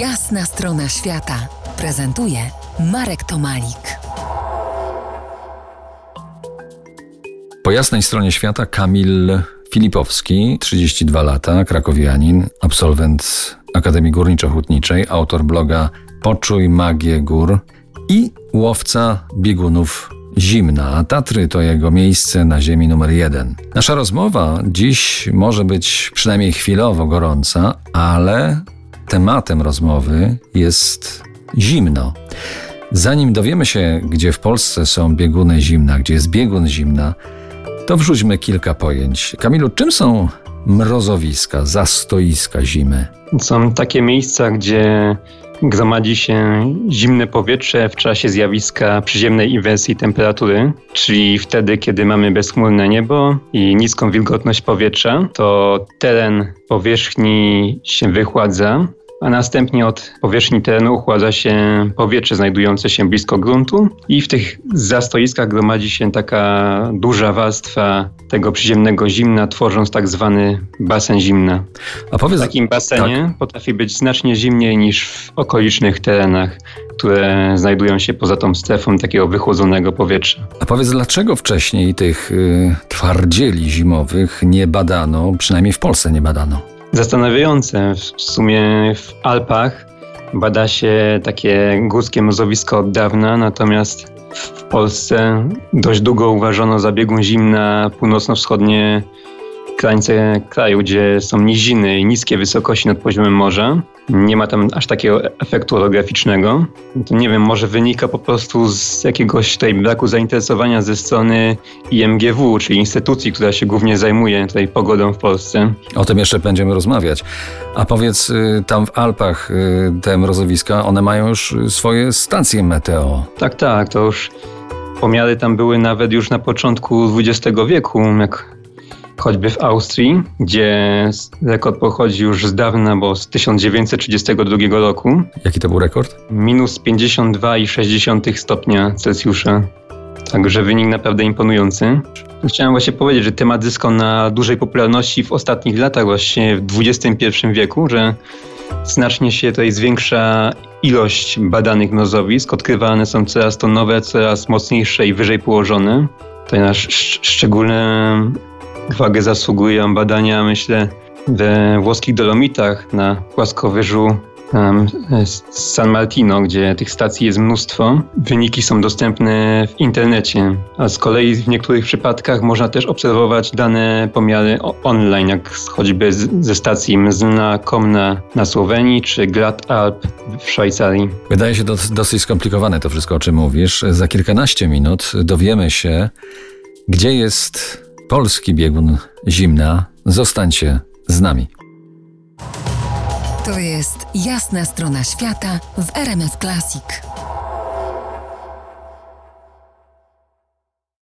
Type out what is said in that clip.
Jasna strona świata prezentuje Marek Tomalik. Po jasnej stronie świata Kamil Filipowski, 32 lata, krakowianin, absolwent Akademii Górniczo-Hutniczej, autor bloga Poczuj magię gór i łowca biegunów zimna, a Tatry to jego miejsce na ziemi numer jeden. Nasza rozmowa dziś może być przynajmniej chwilowo gorąca, ale tematem rozmowy jest zimno. Zanim dowiemy się, gdzie w Polsce są bieguny zimna, gdzie jest biegun zimna, to wrzućmy kilka pojęć. Kamilu, czym są mrozowiska, zastoiska zimy? Są takie miejsca, gdzie gromadzi się zimne powietrze w czasie zjawiska przyziemnej inwersji temperatury, czyli wtedy, kiedy mamy bezchmurne niebo i niską wilgotność powietrza, to teren powierzchni się wychładza, a następnie od powierzchni terenu uchładza się powietrze znajdujące się blisko gruntu i w tych zastoiskach gromadzi się taka duża warstwa tego przyziemnego zimna, tworząc tak zwany basen zimna. A powiedz, w takim basenie tak. potrafi być znacznie zimniej niż w okolicznych terenach, które znajdują się poza tą strefą takiego wychłodzonego powietrza. A powiedz, dlaczego wcześniej tych y, twardzieli zimowych nie badano, przynajmniej w Polsce nie badano? Zastanawiające. W sumie w Alpach bada się takie górskie mrozowisko od dawna, natomiast w Polsce dość długo uważano za biegun zimna północno-wschodnie krańce kraju, gdzie są niziny i niskie wysokości nad poziomem morza. Nie ma tam aż takiego efektu orograficznego. To nie wiem, może wynika po prostu z jakiegoś tutaj braku zainteresowania ze strony IMGW, czyli instytucji, która się głównie zajmuje tutaj pogodą w Polsce. O tym jeszcze będziemy rozmawiać. A powiedz, y, tam w Alpach y, te mrozowiska, one mają już swoje stacje meteo. Tak, tak, to już pomiary tam były nawet już na początku XX wieku, jak choćby w Austrii, gdzie rekord pochodzi już z dawna, bo z 1932 roku. Jaki to był rekord? Minus 52,6 stopnia Celsjusza. Także wynik naprawdę imponujący. Chciałem właśnie powiedzieć, że temat zyskał na dużej popularności w ostatnich latach, właśnie w XXI wieku, że znacznie się tutaj zwiększa ilość badanych mrozowisk. Odkrywane są coraz to nowe, coraz mocniejsze i wyżej położone. Tutaj na szczególne uwagę zasługują badania, myślę, we włoskich Dolomitach na płaskowyżu San Martino, gdzie tych stacji jest mnóstwo. Wyniki są dostępne w internecie, a z kolei w niektórych przypadkach można też obserwować dane pomiary online, jak choćby ze stacji Mzna Komna na Słowenii czy Glad Alp w Szwajcarii. Wydaje się dosyć skomplikowane to wszystko, o czym mówisz. Za kilkanaście minut dowiemy się, gdzie jest polski biegun zimna. Zostańcie z nami. To jest jasna strona świata w RMS Classic.